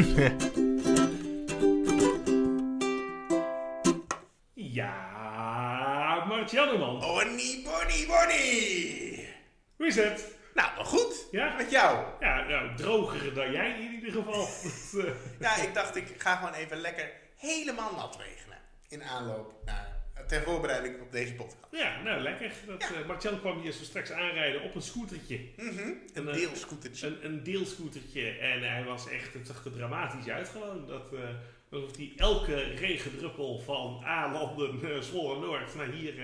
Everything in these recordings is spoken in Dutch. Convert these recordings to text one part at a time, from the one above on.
Ja, Martjan man. Bonnie, Bonnie, Bonnie! Hoe is het? Nou, wel goed. Ja? Met jou. Ja, nou, droger dan jij in ieder geval. Eh, Ja, ik dacht ik ga gewoon even lekker helemaal nat regenen. In aanloop naar, ter voorbereiding op deze podcast. ja, nou lekker. Dat, Ja. eh, Martjan kwam hier zo straks aanrijden op een scootertje. Mhm. Een En, eh, deelscootertje. Een, een deelscootertje. En hij was echt, het zag er dramatisch uit gewoon. Dat, eh alsof hij elke regendruppel van A-landen, uh, Zwolle Noord, naar hier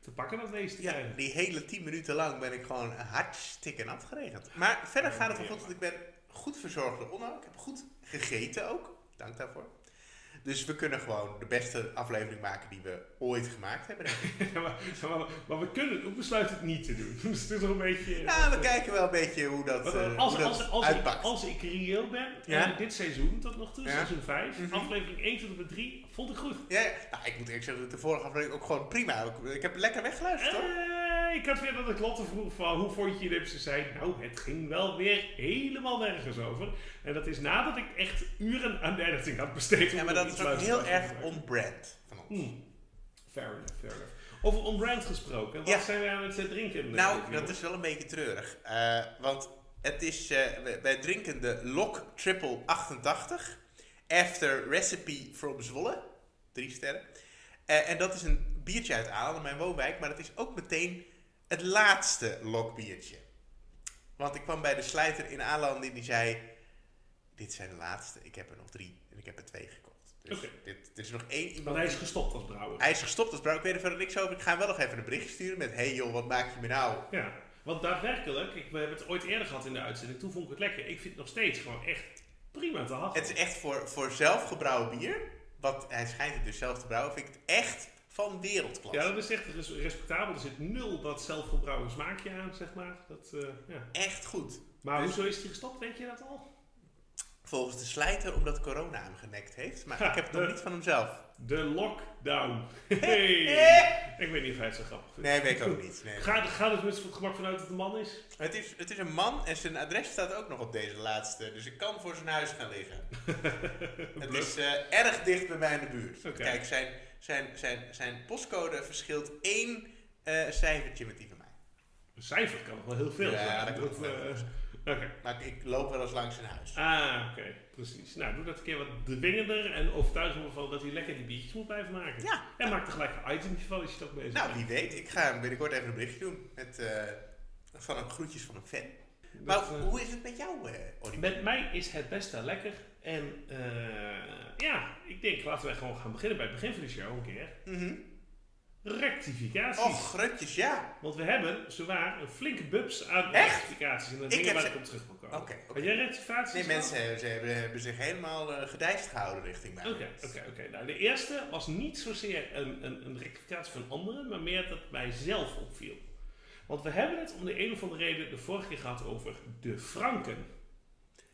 te pakken had te Ja, krijgen. die hele 10 minuten lang ben ik gewoon hartstikke nat geregend. Maar verder gaat het wel goed, want ik ben goed verzorgd door Onno. Ik heb goed gegeten ook. Dank daarvoor. Dus we kunnen gewoon de beste aflevering maken die we ooit gemaakt hebben. ik. Ja, maar, maar, maar we kunnen ook besluiten het niet te doen. Dus het is nog een beetje... Ja, we kijken wel een beetje hoe dat, eh, eh, als, hoe dat als, als, ik, uitpakt. als ik reëel ben, Ja. dit seizoen tot nog toe, Ja. seizoen 5, Mhm. aflevering 1 tot en met 3, vond ik goed. Ja. Nou, ik moet eerlijk zeggen dat de vorige aflevering ook gewoon prima. Ik, ik heb lekker weggeluisterd hoor. Ik had weer dat ik Lotte vroeg van hoe vond je? En ze zei, nou het ging wel weer helemaal nergens over. En dat is nadat ik echt uren aan de editing had besteed. Ja, maar dat is ook heel erg on-brand van ons. Hmm. Fair enough, fair enough. Over on-brand gesproken, wat Ja. zijn wij aan het eh, drinken? Nou, dat is wel een beetje treurig. Eh, want het is, eh, wij, drinken de Lok Triple 88. After Recipe from Zwolle. Drie sterren. En dat is een biertje uit Aalen, mijn woonwijk. Maar het is ook meteen het laatste lokbiertje. Want ik kwam bij de slijter in Aalen en die zei... Dit zijn de laatste. Ik heb er nog drie. En ik heb er twee gekocht. Dus dit, er is nog één iemand... Want hij is gestopt als brouwer. hij is gestopt als brouw. Ik weet er verder niks over. Ik ga hem wel nog even een bericht sturen met... Hey joh, wat maak je me nou? Ja, want daadwerkelijk, ik, we hebben het ooit eerder gehad in de uitzending, toen vond ik het lekker. Ik vind het nog steeds gewoon echt prima te happen. Het is echt voor, voor zelfgebrouwen bier. Wat hij schijnt het dus zelf te brouwen. Vind ik het echt van wereldklasse. Ja, dat is echt res- respectabel. Er zit nul dat zelfgebrouwen smaakje aan, zeg maar. Dat, eh, ja. Echt goed. Maar Dus- hoezo is die gestopt, weet je dat al? Volgens de slijter omdat corona hem genekt heeft. Maar Ha, ik heb het nog niet van hemzelf. De lockdown. Hey. ik weet niet of hij het zo grappig vindt. Nee, weet ik ook niet. Nee. Ga, ga er tenminste voor het gemak vanuit dat het een man is. Het, is, het is een man en zijn adres staat ook nog op deze laatste. Dus ik kan voor zijn huis gaan liggen. Het is eh, erg dicht bij mij in de buurt. Kijk, zijn, zijn, zijn, zijn postcode verschilt één eh, cijfertje met die van mij. Een cijfer kan nog wel heel veel Ja, zijn. dat Maar ik loop wel eens langs zijn huis. Ah, oké. Precies. Nou, doe dat een keer wat dwingender en overtuig hem ervan dat hij lekker die biertjes moet blijven maken. Ja. En maak er gelijk een itemje van als je toch bezig Nou, bent. wie weet. Ik ga hem binnenkort even een berichtje doen. Met eh, van een groetjes van een fan. Dat, Maar eh, hoe is het met jou, eh Olivier? Met mij is het best wel lekker. En ja, ik denk laten we gewoon gaan beginnen bij het begin van de show een keer. Mhm. Rectificaties. Och, grutjes, ja. Want we hebben zowaar een flinke bubs aan Echt? rectificaties. En Ik dingen waar ik op terug wil komen. Oké. Had jij rectificaties? Nee, mensen ze hebben, hebben zich helemaal gedijst gehouden richting mij. Oké, oké, oké. Nou, de eerste was niet zozeer een, een, een rectificatie van anderen, maar meer dat het mijzelf opviel. Want we hebben het om de een of andere reden de vorige keer gehad over de Franken.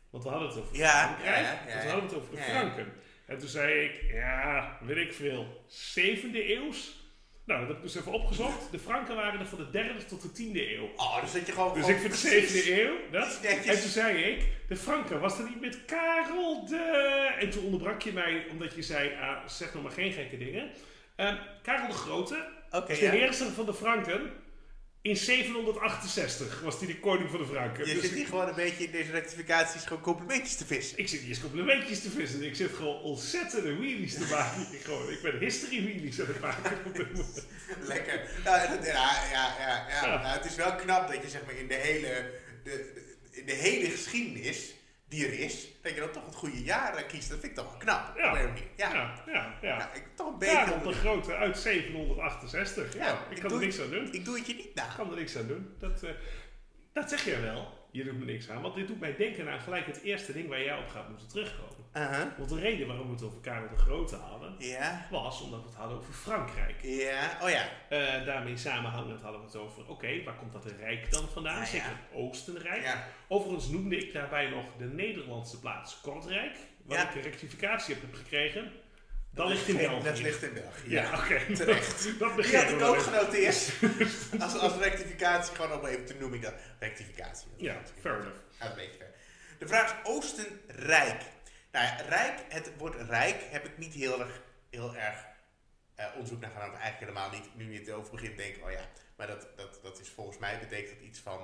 Want we hadden het over Ja, Frankrijk, ja, ja, en toen hadden we het over de ja, ja. Franken. En toen zei ik, ja, weet ik veel, zevende eeuws? Nou, dat heb ik dus even opgezocht. De Franken waren er van de derde tot de tiende eeuw. Oh, dus dat je gewoon... Dus ik vind de precies- zevende eeuw, dat. En toen zei ik, de Franken, was dat niet met Karel de... En toen onderbrak je mij, omdat je zei, ah, zeg nog maar geen gekke dingen. Ehm, Karel de Grote Oké, was de ja. heerser van de Franken. In 768 was hij de koning van de Franken. Je Dus zit ik- hier gewoon een beetje in deze rectificaties gewoon complimentjes te vissen. ik zit hier eens complimentjes te vissen. Ik zit gewoon ontzettende wheelies te maken. ik, gewoon, ik ben history wheelies aan het maken. Lekker. Nou, dat- ja, ja, ja, ja. Ja. Nou, het is wel knap dat je zeg maar in de hele, de, de, in de hele geschiedenis die er is, dat je dan toch het goede jaar eh, kiest. Dat vind ik toch wel knap. Ja. Op. Ja. ja, ja. ja. Ik toch een beetje... Onder de Grote uit 768. Ja, Ja, ik ik kan er niks aan doen. Ik doe het je niet na. Ik kan er niks aan doen. Dat, eh, dat zeg jij wel. Je doet me niks aan. Want dit doet mij denken aan gelijk het eerste ding waar jij op gaat moeten terugkomen. Uh-huh. Want de reden waarom we het over Karel de Grote hadden, was omdat we het hadden over Frankrijk. Ja. Oh ja. Eh, daarmee samenhangend hadden we het over, oké, waar komt dat rijk dan vandaan? Ah. Zeker het Oostenrijk. Ja. Overigens noemde ik daarbij nog de Nederlandse plaats Kortrijk, waar Ja. ik een rectificatie heb gekregen. Dat ligt in België. Dat ligt in België. Ja, oké. Terecht. Dat Die had ik ook genoteerd. als, als rectificatie, gewoon om even te noemen ik dat. Rectificatie. Ja, fair enough. Gaat een beetje ver. De vraag is Oostenrijk. Nou ja, rijk, het woord rijk heb ik niet heel erg, heel erg eh, onderzoek naar gedaan. Eigenlijk helemaal niet. Nu je het over begint, denk ik, oh ja. Maar dat, dat, dat is volgens mij betekent dat iets van,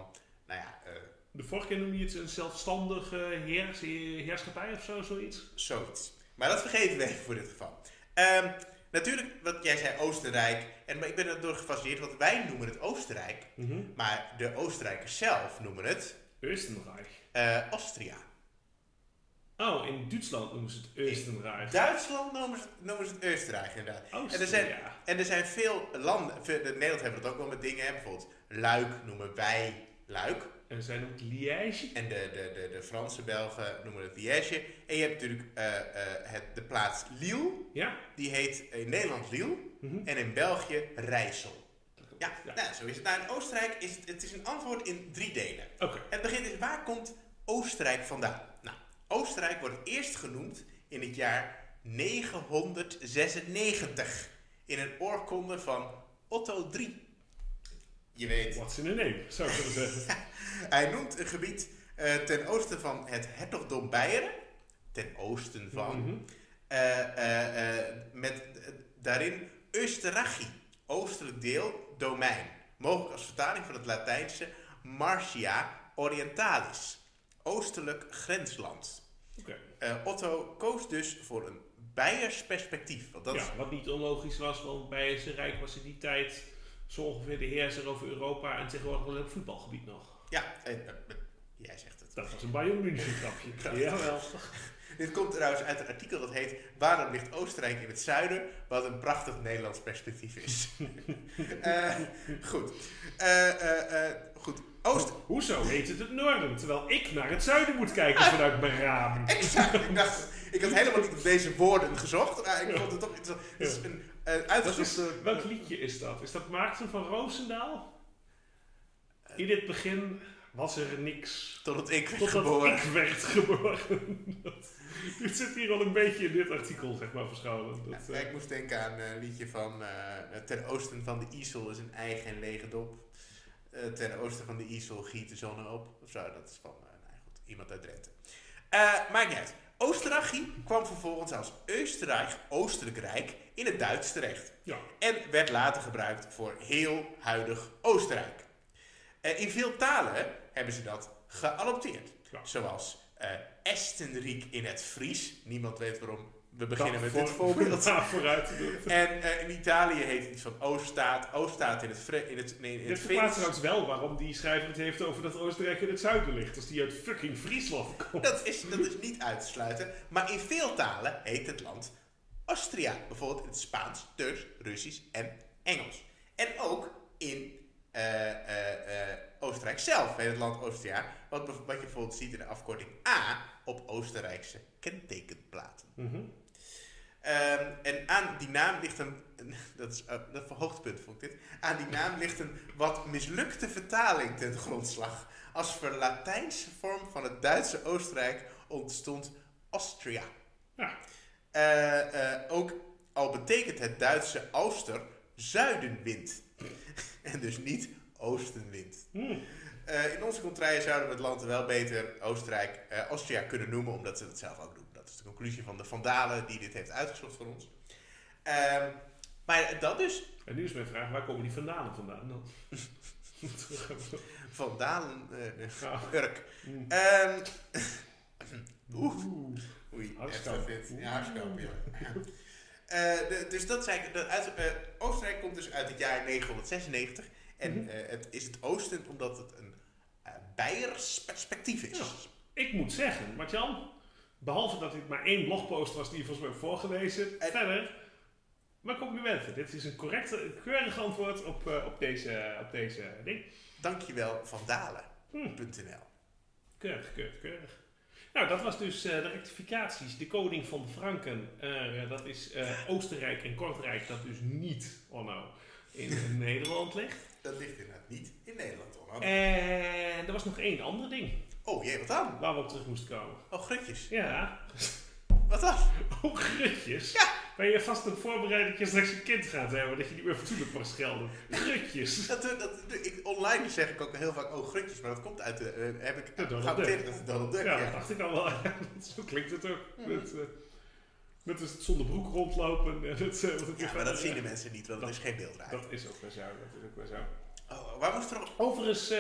nou ja, eh, De vorige keer noemde je het een zelfstandige heers, heerschappij of zo, zoiets. zoiets. Maar dat vergeten we even voor dit geval. Ehm, natuurlijk, wat jij zei, Oostenrijk. En, maar ik ben er door gefascineerd, want wij noemen het Oostenrijk. Maar de Oostenrijkers zelf noemen het Oostenrijk. eh Austria. Oh, in Duitsland noemen ze het Oostenrijk. Duitsland noemen ze, noemen ze het Oostenrijk inderdaad. En er zijn, en er zijn veel landen, in Nederland hebben we dat ook wel met dingen. Hè? Bijvoorbeeld Luik noemen wij Luik. En zij noemt Liège. En de, de, de, de Franse Belgen noemen het Liège. En je hebt natuurlijk eh, eh, het, de plaats Lille. Ja. Die heet in Nederland Lille. Mhm. En in België Rijssel. Ja, Ja. Nou, zo is het. Nou, in Oostenrijk is het, het is een antwoord in drie delen. Oké. Het begint is, waar komt Oostenrijk vandaan? Nou, Oostenrijk wordt eerst genoemd in het jaar 996 in een oorkonde van Otto III. Je weet, What's in a name, zou ik willen zeggen. hij noemt een gebied eh, ten oosten van het hertogdom Beieren, ten oosten van, Mhm. eh, eh, eh, met daarin Österreich, oostelijk deel, domein. Mogelijk als vertaling van het Latijnse Marcia Orientalis, oostelijk grensland. Oké. Eh, Otto koos dus voor een Beiers perspectief. Want dat Ja, wat niet onlogisch was, want bij zijn rijk was in die tijd zo ongeveer de heerser over Europa en tegenwoordig wel op voetbalgebied nog. ja, eh, jij zegt het. Dat was een Bayern München grapje. Jawel. Dit komt trouwens uit een artikel dat heet Waarom ligt Oostenrijk in het zuiden? Wat een prachtig Nederlands perspectief is. Eh, goed. Eh, goed. Oost. Hoezo heet het het noorden, terwijl ik naar het zuiden moet kijken vanuit mijn raam? Exact. Ik dacht, ik had helemaal niet op deze woorden gezocht. Maar ik vond het toch. Het is een eh, is, welk liedje is dat? Is dat Maarten van Roosendaal? In dit begin was er niks. Totdat ik werd Totdat geboren. ik werd geboren. Zit hier al een beetje in dit artikel, zeg maar, verscholen. Dat, Ja, eh, ik moest denken aan een liedje van eh, Ten oosten van de IJssel is een eigen en lege dop. Eh, ten oosten van de IJssel giet de zon op. Of zo, dat is van eh, nou goed, iemand uit Drenthe. Eh maakt niet uit. Oostenrijk kwam vervolgens als Oostenrijk, Oostelijk Rijk, in het Duits terecht. ja. En werd later gebruikt voor heel huidig Oostenrijk. Eh, in veel talen hebben ze dat geadopteerd. Ja. Zoals eh Estenriek in het Fries. Niemand weet waarom we beginnen met dit voorbeeld. Ja, vooruit te doen. En eh, in Italië heet het iets van Ooststaat. Ooststaat in het, Fre- in het, nee, in Dit verklaart Fins. trouwens wel waarom die schrijver het heeft over dat Oostenrijk in het zuiden ligt. Als die uit fucking Friesland komt. Dat is, dat is niet uit te sluiten. Maar in veel talen heet het land Austria. Bijvoorbeeld in het Spaans, Turks, Russisch en Engels. En ook in eh, eh, Oostenrijk zelf heet het land Austria. Wat, wat je bijvoorbeeld ziet in de afkorting A op Oostenrijkse kentekenplaten. Mhm. Ehm, en aan die naam ligt een, een- dat is dat hoogtepunt vond ik dit, aan die naam ligt een wat mislukte vertaling ten grondslag. Als voor Latijnse vorm van het Duitse Oostenrijk ontstond Austria. Ja. Eh, eh, ook al betekent het Duitse Auster zuidenwind. en dus niet oostenwind. Hm. Eh, in onze contraien zouden we het land wel beter Oostenrijk, eh Austria kunnen noemen, omdat ze dat zelf ook doen. De conclusie van de Vandalen die dit heeft uitgezocht voor ons. Ehm, maar dat dus, En nu is mijn vraag, waar komen die vandalen vandaan dan? Vandalen, Ja. Urk. Ehm, Oeh, oei, Hartstikke. fit. Ja, hartstikke. Eh, de- dus dat zei ik, dat uit, Oostenrijk komt dus uit het jaar 996. En Mhm. het is het oosten omdat het een eh Beiers perspectief is. Ja. Ik moet zeggen, Martjan, behalve dat dit maar één blogpost was die je volgens mij hebt voorgelezen, En- verder, maar complimenten. Dit is een correcte, keurig antwoord op, eh, op, deze, op deze ding. Dankjewel, vandalen.nl. Hm. Keurig, keurig, keurig. Nou, dat was dus eh, de rectificaties. De koning van de Franken, eh, dat is Oostenrijk en Kortrijk, dat dus niet, oh nou, in Nederland ligt. Dat ligt inderdaad niet in Nederland. hoor. En er was nog één ander ding Oh jee, wat dan? waar we op terug moesten komen. Oh, grutjes. Ja, Wat dan? oh, grutjes. Ja, Ben je vast aan het voorbereiden dat je straks een kind gaat hebben, dat je niet meer fatsoenlijk mag schelden? Grutjes. Dat, dat, dat- ik, online zeg ik ook heel vaak, oh grutjes, maar dat komt uit de, eh, heb ik De Donald geadopteerd, Duck. dat Donald Duck, Ja, ja. dat dacht ik al wel. Zo klinkt het ook. Met, eh, met dus zonder broek rondlopen. en het, eh, wat het Ja, maar dat zien de mensen niet, want er is geen beeld Dat is ook wel zo. Dat is ook wel zo. Oh, waar moest er nog... Overigens,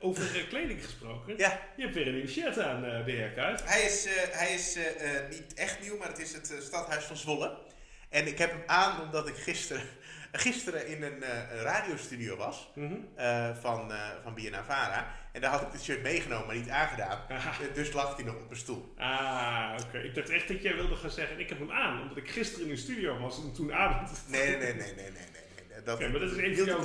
over eh, kleding gesproken. Ja, Je hebt weer een nieuw shirt aan, Kuit. hij is, hij is niet echt nieuw, maar het is het stadhuis van Zwolle. En ik heb hem aan omdat ik gisteren, gisteren in een radiostudio was Mhm. van, van BNA-Vara. En daar had ik dit shirt meegenomen, maar niet aangedaan. Eh, Dus lag hij nog op mijn stoel. Ah, oké. Ik dacht echt dat jij wilde gaan zeggen, ik heb hem aan, omdat ik gisteren in de studio was en toen aan. Nee, nee, nee, nee, nee, nee. nee. Dat, maar dat is een van, jouw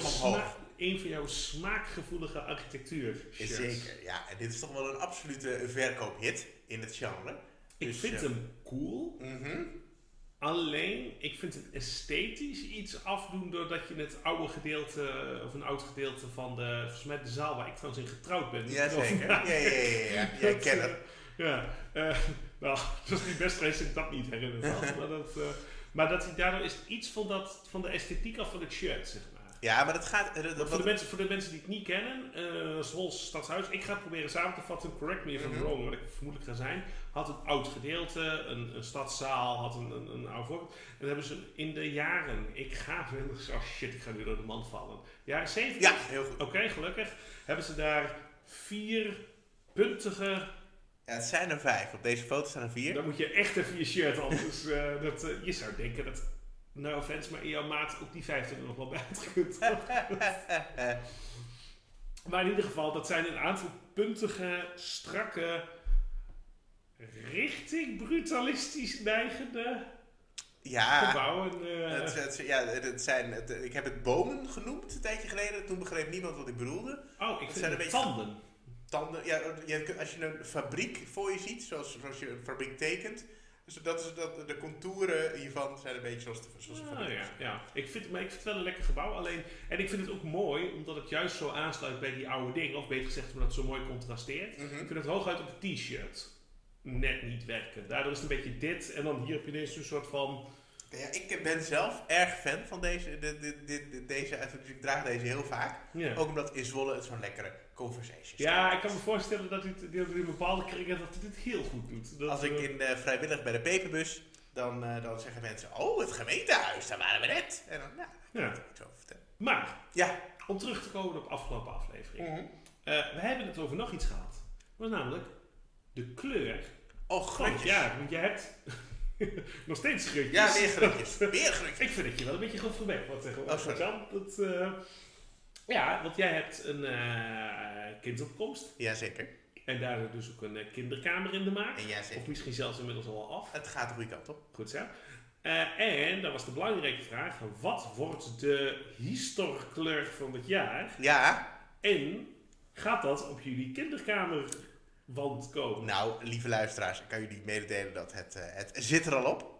een van jouw smaakgevoelige architectuur shirts. Zeker, ja. En dit is toch wel een absolute verkoophit in het genre. Ik Dus, vind eh, hem cool, Mhm. alleen ik vind het esthetisch iets afdoen doordat je het oude gedeelte, of een oud gedeelte van de, volgens mij de zaal waar ik trouwens in getrouwd ben. Ja, ja, ja, ja, ja. Jij kent eh, het. Ja, eh, nou, dat is niet best dat ik dat niet herinner. maar, dat, maar dat hij daardoor is iets van, dat, van de esthetiek af van het shirt, zeg maar. Ja, maar dat gaat... dat- voor, de mensen, voor de mensen die het niet kennen, eh Zwols Stadshuis, ik ga het proberen samen te vatten, correct me if I'm Mhm. wrong, wat ik vermoedelijk ga zijn, had een oud gedeelte, een, een stadszaal, had een, een, een oud voorbeeld. En dan hebben ze in de jaren, ik ga eens, oh shit, ik ga nu door de mand vallen. Jaren 70? Ja, heel goed. Oké, gelukkig. Hebben ze daar vier puntige Ja, het zijn er vijf. Op deze foto staan er vier. Dan moet je echt even je shirt aan. Dus eh, dat, eh, je zou denken dat, no offense, maar in jouw maat ook die 15 er nog wel bij had gekund. maar in ieder geval, dat zijn een aantal puntige, strakke, richting brutalistisch neigende ja, gebouwen. eh. het, het- ja het zijn, het- ik heb het bomen genoemd een tijdje geleden. Toen begreep niemand wat ik bedoelde. oh, ik het zijn het een beetje- tanden. Tanden, ja, als je een fabriek voor je ziet, zoals, zoals je een fabriek tekent. Dus dat is dat, de contouren hiervan zijn een beetje zoals, de, zoals Ah, ja, ja. Ik vind, maar ik vind het wel een lekker gebouw. Alleen, en ik vind het ook mooi, omdat het juist zo aansluit bij die oude dingen. Of beter gezegd, omdat het zo mooi contrasteert. Mhm. Ik vind het hooguit op een t-shirt net niet werken. Daardoor is het een beetje dit. En dan hier heb je ineens een soort van... Ja, ik ben zelf erg fan van deze, de, de, de, de- deze uitdrukking. Ik draag deze heel vaak. Ja. Ook omdat in Zwolle het zo'n lekkere conversation is. ja, ik kan me voorstellen dat hij in bepaalde kringen dat dit heel goed doet. Dat, Als ik eh, in eh, vrijwillig bij de peperbus, dan, eh, dan zeggen mensen, oh, het gemeentehuis, daar waren we net. En dan, ja, daar Ja. ik iets over vertellen. Maar, Ja. om terug te komen op de afgelopen aflevering. Mhm. We hebben het over nog iets gehad. Dat was namelijk de kleur Oh, grutjes. jaar. Want je hebt nog steeds grutjes. Ja, weer grutjes. Weer grutjes. Ik vind dat je wel een beetje goed voorbij wordt tegenwoordig. Oh. Jan. Dat, eh, ja, want jij hebt een eh kindopkomst. Jazeker. En daar dus ook een eh, kinderkamer in de maak. Of misschien zelfs inmiddels al af. Het gaat de goede kant op. Goed zo. En dan was de belangrijke vraag: wat wordt de historkleur van het jaar? Ja, En gaat dat op jullie komen? nou, lieve luisteraars, ik kan jullie mededelen dat het, eh, het zit er al op.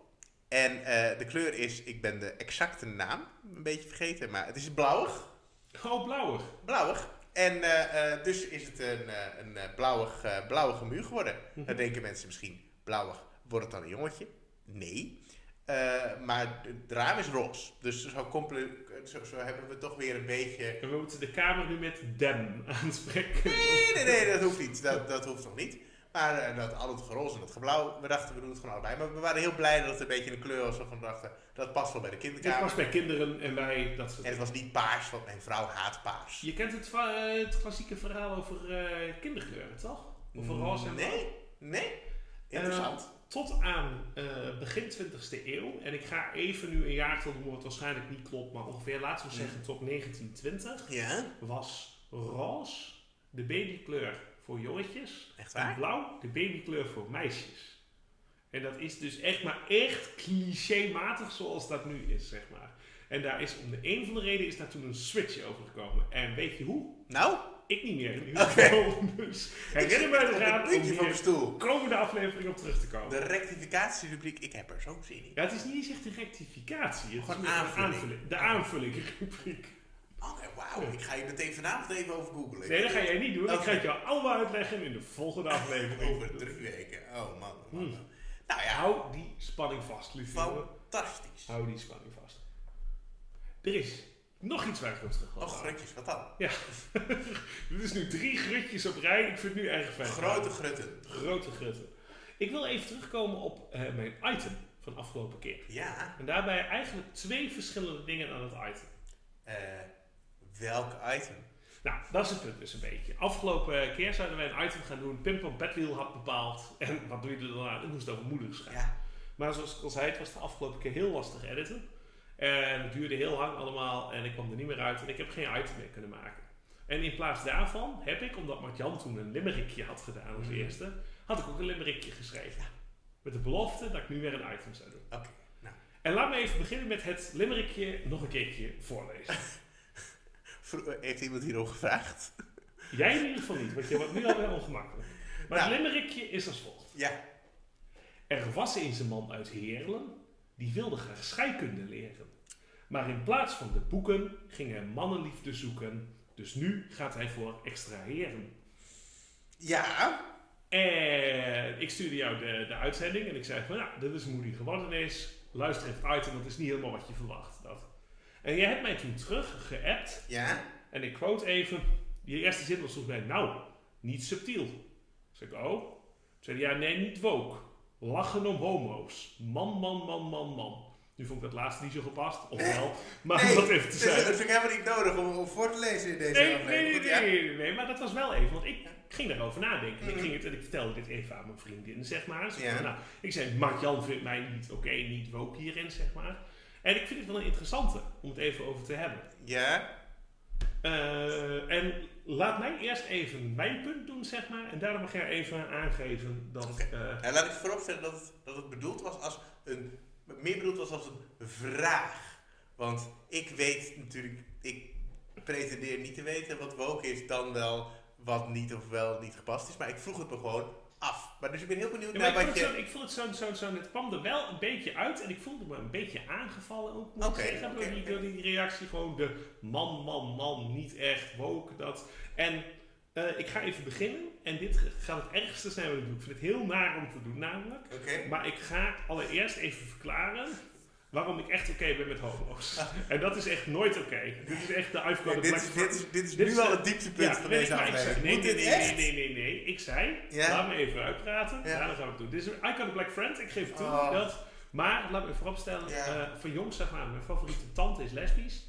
En eh, de kleur is, ik ben de exacte naam een beetje vergeten, maar het is blauwig. Oh, blauwer. Blauwig. En eh, dus is het een, een blauwig, blauwige muur geworden. Dan denken mensen misschien, blauwig, wordt het dan een jongetje? Nee. Maar het raam is roze. Dus zo, zo, zo hebben we toch weer een beetje... En we moeten de kamer nu met dem aanspreken. Nee, nee, nee, dat hoeft niet. Dat, dat hoeft nog niet. Maar eh, dat al het roze en het geblauw, we dachten we doen het gewoon allebei. Maar we waren heel blij dat het een beetje een kleur was waarvan we dachten, dat past wel bij de Dit kinderkamer. was bij kinderen en wij dat soort En het was niet paars, want mijn vrouw haat paars. Je kent het, eh, het klassieke verhaal over eh kinderkleuren, toch? Over roze en blauw. Nee, nee. Interessant. Tot aan eh, begin 20e eeuw, en ik ga even nu een jaartal noemen wat waarschijnlijk niet klopt, maar ongeveer laten we zeggen tot 1920, ja, was roze de babykleur voor jongetjes echt en waar? blauw de babykleur voor meisjes. En dat is dus echt maar echt clichématig zoals dat nu is, zeg maar. En daar is om de een van de reden is daar toen een switch over gekomen. En weet je hoe? Nou, Ik niet meer in geval. Dus herinner op eraan om puntje van hier mijn stoel. komende aflevering op terug te komen. De rectificatierubriek, ik heb er zo'n zin in. Ja, het is niet eens echt een rectificatie. Het Gewoon is aanvulling. aanvulling. De aanvulling rubriek. Oké, wauw. Ik ga je meteen vanavond even over googlen. Nee, dat ga jij niet doen. Ik ga het jou allemaal uitleggen in de volgende aflevering. Over drie weken. Oh man. man, Hmm. man. Nou ja, Hou die spanning vast, lieve fantastisch. Hou die spanning vast. Er is nog iets waar ik op terug wil Oh, grutjes, wat dan? Dit is nu drie grutjes op rij. Ik vind het nu erg fijn. Grote grutten. Grote grutten. Ik wil even terugkomen op eh, mijn item van afgelopen keer. Ja. En daarbij eigenlijk twee verschillende dingen aan het item. Eh, welk item? Nou, dat is het punt dus een beetje. Afgelopen keer zouden wij een item gaan doen. Pim van Bedwiel had bepaald. En wat doe je er dan aan? Ik moest het over moeder schrijven. Ja. Maar zoals ik al zei, het was de afgelopen keer heel lastig editen. En het duurde heel lang allemaal en ik kwam er niet meer uit en ik heb geen item meer kunnen maken. En in plaats daarvan heb ik, omdat Martjan toen een limerickje had gedaan als Mhm. eerste, had ik ook een limerickje geschreven. Met de belofte dat ik nu weer een item zou doen. Oké, nou. En laat me even beginnen met het limerickje nog een keertje voorlezen. Eh, Heeft iemand hierom gevraagd? Jij in ieder geval niet, want je wordt nu alweer ongemakkelijk. Maar het Nou. limerickje is als volgt. Ja. Er was eens een man uit Heerlen, die wilde graag scheikunde leren. Maar in plaats van de boeken ging hij mannenliefde zoeken. Dus nu gaat hij voor extraheren. Ja. En ik stuurde jou de, de uitzending en ik zei van, nou, dit is hoe die geworden is. Luister even uit en dat is niet helemaal wat je verwacht. Dat. En jij hebt mij toen terug geappt Ja. en ik quote even, die eerste zin was volgens mij, nou, niet subtiel. Zeg ik, oh? Toen zei hij, ja, nee, niet woke. Lachen om homo's. Man, man, man, man, man. Nu vond ik dat laatste niet zo gepast, of wel, maar om dat even te zeggen. dat vind ik helemaal niet nodig om, om voor te lezen in deze Nee, nee, aflevering. nee, nee, nee, nee, maar dat was wel even, want ik ging daarover nadenken. Ik, Mhm. ging het, en ik vertelde dit even aan mijn vriendin, zeg maar. Ze Ja. van, nou, ik zei, Mark-Jan vindt mij niet oké, niet woke hierin, zeg maar. En ik vind het wel een interessante om het even over te hebben. Ja. Eh, en laat mij eerst even mijn punt doen, zeg maar. En daarna mag jij even aangeven dat... Eh, En laat ik vooropstellen dat het, dat het bedoeld was als een. meer bedoeld was als een vraag. Want ik weet natuurlijk. Ik pretendeer niet te weten wat woke is, dan wel wat niet of wel niet gepast is. Maar ik vroeg het me gewoon af. Maar dus ik ben heel benieuwd ja, naar ik, wat je. zo, ik vond het zo, zo, zo, het kwam er wel een beetje uit en ik voelde me een beetje aangevallen ook, Oké, door, die, oké. door die reactie. Gewoon de man, man, man, niet echt, woke, dat. En eh, ik ga even beginnen en dit gaat het ergste zijn wat ik doe. Ik vind het heel naar om te doen namelijk. Oké. Maar ik ga allereerst even verklaren waarom ik echt oké ben met homo's. En dat is echt nooit oké. Dit is echt de I've got Ja, dit, black is, dit, is, dit is Dit nu wel het dieptepunt van nee, deze aflevering. Nee, nee, nee, nee, nee. Ik zei, Ja? laat me even uitpraten. Ja. Daarna gaan we het doen. Dit is I Got a Black Friend. Ik geef het toe. Oh. Dat, maar laat me vooropstellen, Ja. eh, van jongs af aan, mijn favoriete tante is lesbisch.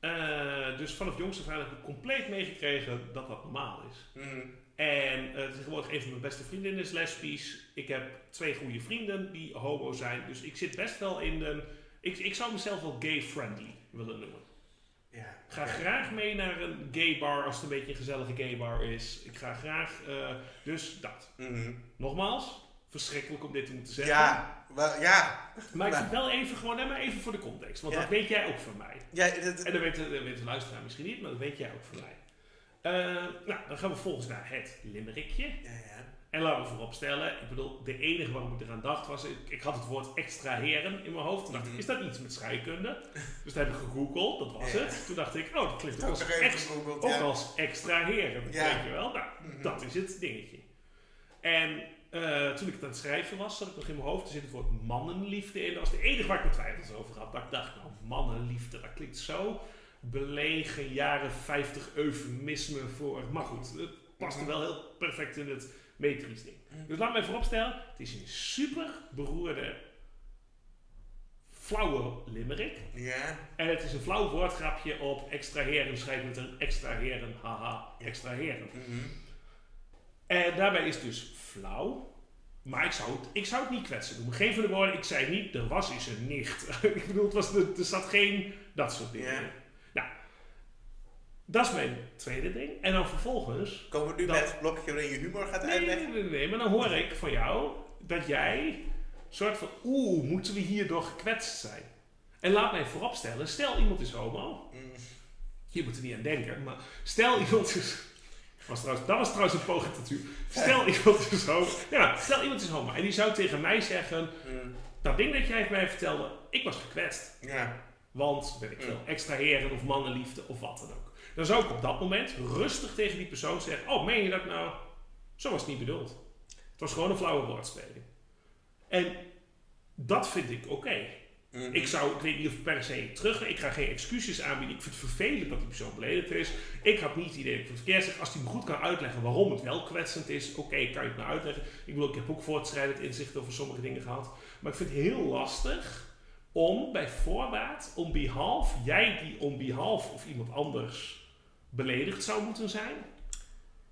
Eh, dus vanaf jongs af aan heb ik compleet meegekregen dat dat normaal is. Mhm. En eh, tegenwoordig een van mijn beste vriendinnen is lesbisch. Ik heb twee goede vrienden die homo zijn. Dus ik zit best wel in een... Ik, ik zou mezelf wel gay-friendly willen noemen. Ja. Ik ga graag mee naar een gay bar als het een beetje een gezellige gay bar is. Ik ga graag... eh, dus dat. Mhm. Nogmaals, verschrikkelijk om dit te moeten zeggen. Ja, wel, ja. Maar ik wel even gewoon, nee, maar even voor de context. Want Ja. dat weet jij ook van mij. ja dat, En dat weet, de- dat weet de luisteraar misschien niet, maar dat weet jij ook van mij. Eh, nou, dan gaan we volgens naar het limerickje. ja, ja. En laten we vooropstellen, ik bedoel, de enige waarom ik eraan dacht was, ik, ik had het woord extraheren in mijn hoofd. Toen dacht ik, Mhm. is dat iets met scheikunde? Dus dat heb ik gegoogeld, dat was Ja. het. Toen dacht ik, oh, dat klinkt ook als, ex, ook ja. als extraheren, Ja. weet je wel. Nou, Mhm. dat is het dingetje. En eh, toen ik het aan het schrijven was, zat ik nog in mijn hoofd, er zit het woord mannenliefde in. Dat was de enige waar ik mijn twijfels over had. Dat ik dacht, nou, mannenliefde, dat klinkt zo belegen, jaren 50 eufemisme voor. Maar goed, het past er wel heel perfect in het metrisch ding. Dus laat mij vooropstellen, het is een super beroerde, flauwe limerick. Ja. En het is een flauw woordgrapje op extraheren, schrijf met een extraheren, haha, extraheren. Mhm. En daarbij is het dus flauw. Maar ik zou, het, ik zou het niet kwetsen noemen. Geen van de woorden, ik zei niet, er was eens een nicht. ik bedoel, het was, er, er zat geen dat soort dingen Ja. Dat is mijn tweede ding. En dan vervolgens... Komen we nu Dat- bij het blokje waarin je humor gaat Nee, nee, uitleggen? nee, nee, nee, maar dan hoor ik van jou dat jij soort van, oeh, moeten we hierdoor gekwetst zijn? En laat mij vooropstellen, stel iemand is homo. Mm. Je moet er niet aan denken, maar stel iemand is... Was trouwens, dat was trouwens een poging tot u. Stel iemand is homo. Ja, stel iemand is homo. En die zou tegen mij zeggen, Mm. dat ding dat jij mij vertelde, ik was gekwetst. Ja. Want, weet ik veel, extraheren of mannenliefde of wat dan ook. Dan zou ik op dat moment rustig tegen die persoon zeggen, oh, meen je dat nou? Zo was het niet bedoeld. Het was gewoon een flauwe woordspeling. En dat vind ik oké. Mhm. Ik zou, ik weet niet of per se terug, ik ga geen excuses aanbieden. Ik vind het vervelend dat die persoon beledigd is. Ik had niet het idee dat ik het verkeerd zeg. Als die me goed kan uitleggen waarom het wel kwetsend is, oké, kan je het me uitleggen. Ik bedoel, ik heb ook voortschrijdend inzicht over sommige dingen gehad. Maar ik vind het heel lastig om bij voorbaat, on behalf, jij die on behalf of iemand anders beledigd zou moeten zijn,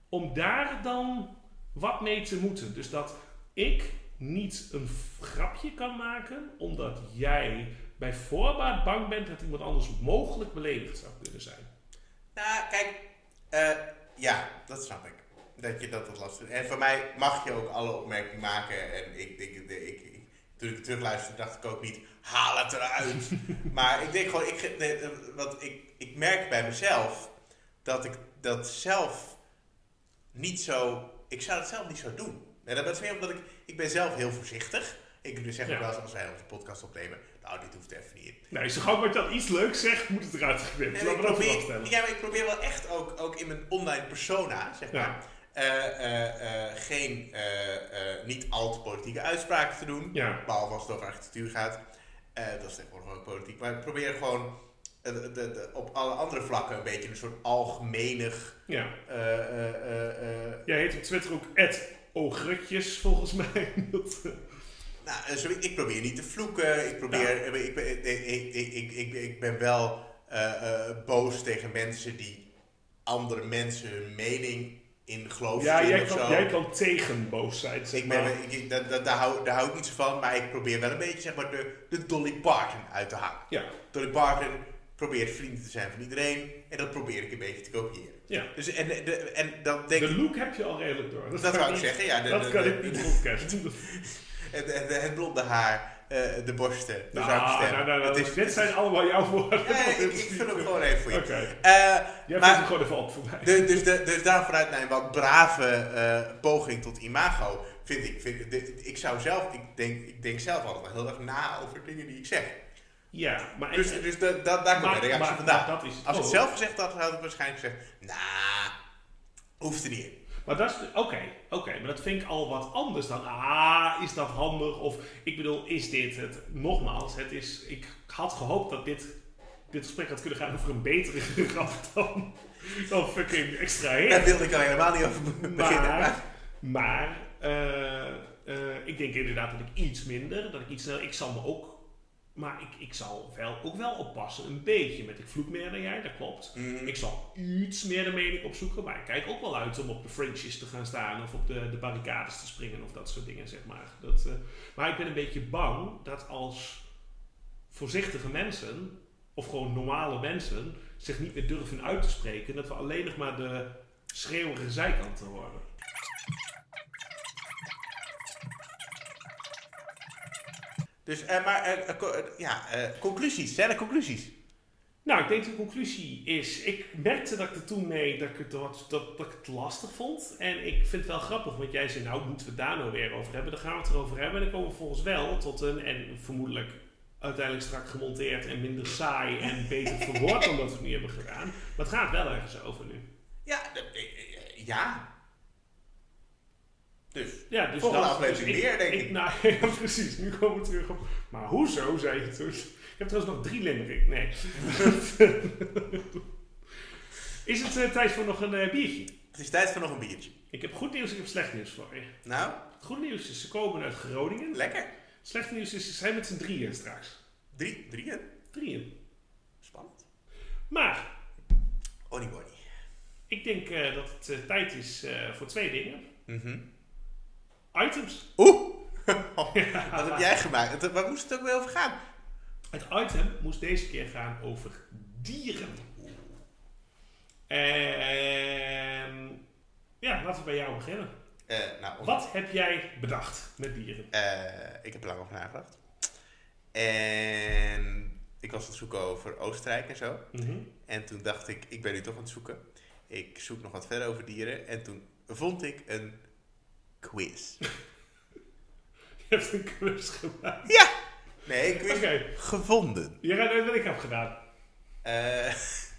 om daar dan wat mee te moeten. Dus dat ik niet een grapje kan maken, omdat jij bij voorbaat bang bent dat iemand anders mogelijk beledigd zou kunnen zijn. Nou, kijk, eh, ja, dat snap ik. Dat je dat wat lastig En voor mij mag je ook alle opmerkingen maken. En ik denk, ik, ik, ik- toen ik het terugluisterde, dacht ik ook niet, haal het eruit. maar ik denk gewoon, ik, nee, want ik, ik merk bij mezelf dat ik dat zelf niet zo, ik zou het zelf niet zo doen. En dat is meer omdat ik, ik ben zelf heel voorzichtig. Ik dus zeg ook Ja. wel eens als wij onze podcast opnemen, nou, dit hoeft even niet. Nee, zo gauw maar dat iets leuks zegt, moet het eruit geknipt. Laten we dat stellen. ja, maar ik probeer wel echt ook, ook in mijn online persona, zeg maar, Ja. eh, eh, eh, geen, niet al te politieke uitspraken te doen. Ja. Behalve als het over architectuur gaat. Dat is tegenwoordig ook politiek. Maar ik probeer gewoon de, de, de- op alle andere vlakken een beetje een soort algemenig... Ja. eh, eh, eh, Jij heet op Twitter ook ogrutjes, volgens mij. Nou, zo, ik probeer niet te vloeken. Ik probeer... eh, Ik, ben- ik, ik, ik, ik, ben wel boos tegen mensen die andere mensen hun mening in geloof ja, jij of kan, zo. jij kan tegen boos zijn. Zeg Ik ben, ik, daar, hou, daar hou ik niet zo van, maar ik probeer wel een beetje zeg maar, de, de Dolly Parton uit te hangen. Ja, Dolly Parton probeert vrienden te zijn van iedereen en dat probeer ik een beetje te kopiëren. ja. Dus, en, de, en dan denk De ik, look heb je al redelijk door. dat kan wou ik zeggen, ja. De, Dat de- kan ik niet ontkennen. Het, het, het blonde haar, eh, de borsten, de Nou, nou, nou, nou, is- dit zijn allemaal jouw woorden. Ja, Dat ik, ik vind hem gewoon even voor je. Oké. Eh, Jij Maar- vindt gewoon even op voor mij. de, dus, de, dus daar vanuit mijn wat brave eh, poging tot imago, vind ik, vind, de- ik zou zelf, ik denk, ik denk zelf altijd wel heel erg na over dingen die ik zeg. Ja, maar... Dus, dus de, da- daar komt maar- mijn reactie vandaan. dat is het Als ik het zelf gezegd had, had ik waarschijnlijk gezegd, nou, hoeft er niet in. Maar dat is, oké, oké, maar dat vind ik al wat anders dan, ah, is dat handig? Of, ik bedoel, is dit het? Nogmaals, het is, ik had gehoopt dat dit, dit gesprek had kunnen gaan over een betere grap dan, dan fucking extra Daar heer. wilde ik al helemaal niet over be- beginnen. Maar, Maar, maar eh, eh, ik denk inderdaad dat ik iets minder, dat ik iets sneller, ik zal me ook, maar ik, ik zal wel, ook wel oppassen, een beetje met, ik vloek meer dan jij, dat klopt. Mhm. Ik zal iets meer de mening opzoeken, maar ik kijk ook wel uit om op de fringes te gaan staan of op de, de barricades te springen of dat soort dingen, zeg maar. Dat, eh, maar ik ben een beetje bang dat als voorzichtige mensen, of gewoon normale mensen, zich niet meer durven uit te spreken, dat we alleen nog maar de schreeuwige zijkanten horen. Dus, eh, maar, eh, eh, co- ja, conclusies. Zijn er conclusies? Nou, ik denk de conclusie is, ik merkte dat ik er toen mee, dat ik het, wat, dat, dat ik het lastig vond. En ik vind het wel grappig, want jij zei, nou moeten we daar nou weer over hebben. Dan gaan we het erover hebben en dan komen we volgens wel tot een, en vermoedelijk uiteindelijk strak gemonteerd en minder saai en beter verwoord dan dat we het nu hebben gedaan. Maar het gaat wel ergens over nu. Ja, ja. Dus, Ja, dus Volgende dat- aflevering dus meer, denk ik. Nou, ja, precies. Nu komen we terug op... Maar hoezo, zei je toen? Ik heb trouwens nog drie limerick. Nee. is het eh, tijd voor nog een eh, biertje? het is tijd voor nog een biertje. Ik heb goed nieuws, ik heb slecht nieuws voor je. Nou, Het goede nieuws is, ze komen uit Groningen. lekker. Slecht nieuws is, ze zijn met z'n drieën straks. Drie, drieën. Drieën. Spannend. Maar, bonnie. ik denk eh, dat het tijd is voor twee dingen. Mhm. Items. Oeh! Wat heb jij gemaakt? Waar moest het ook weer over gaan? Het item moest deze keer gaan over dieren. En ja, laten we bij jou beginnen. Eh, nou, om- Wat heb jij bedacht met dieren? Eh, ik heb er lang over nagedacht. En ik was aan het zoeken over Oostenrijk en zo. Mhm. En toen dacht ik, ik ben nu toch aan het zoeken. Ik zoek nog wat verder over dieren. En toen vond ik een quiz. Je hebt een quiz gemaakt. Ja! Nee, een quiz Oké, gevonden. je gaat uit wat ik heb gedaan. Eh,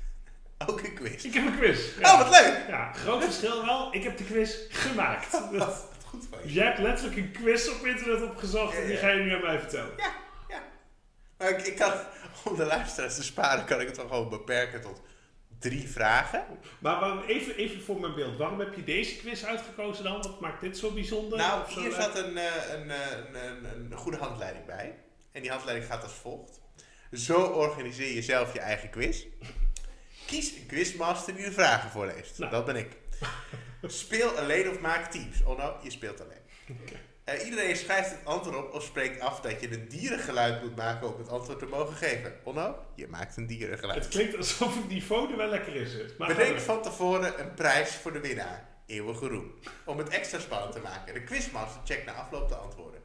ook een quiz. Ik heb een quiz. Oh, wat leuk! Ja, groot verschil wel. Ik heb de quiz gemaakt. Dat- Wat goed van je. Jij hebt letterlijk een quiz op internet opgezocht en die ga je nu aan mij vertellen. Ja, ja. Maar ik, ik kan, om de luisteraars te sparen, kan ik het wel gewoon beperken tot drie vragen. Maar waarom, even, even voor mijn beeld, waarom heb je deze quiz uitgekozen dan? Wat maakt dit zo bijzonder? Nou, zo hier leuk? zat een, eh, een, eh, een, een, een goede handleiding bij. En die handleiding gaat als volgt. Zo organiseer je zelf je eigen quiz. Kies een quizmaster die de vragen voorleest. Nou. Dat ben ik. Speel alleen of maak teams. Oh nou, je speelt alleen. Eh, iedereen schrijft het antwoord op of spreekt af dat je een dierengeluid moet maken om het antwoord te mogen geven. Onno, je maakt een dierengeluid. Het klinkt alsof het niveau er wel lekker is. Maar Bedenk van tevoren een prijs voor de winnaar. Eeuwige roem. Om het extra spannend te maken. De quizmaster checkt na afloop de antwoorden.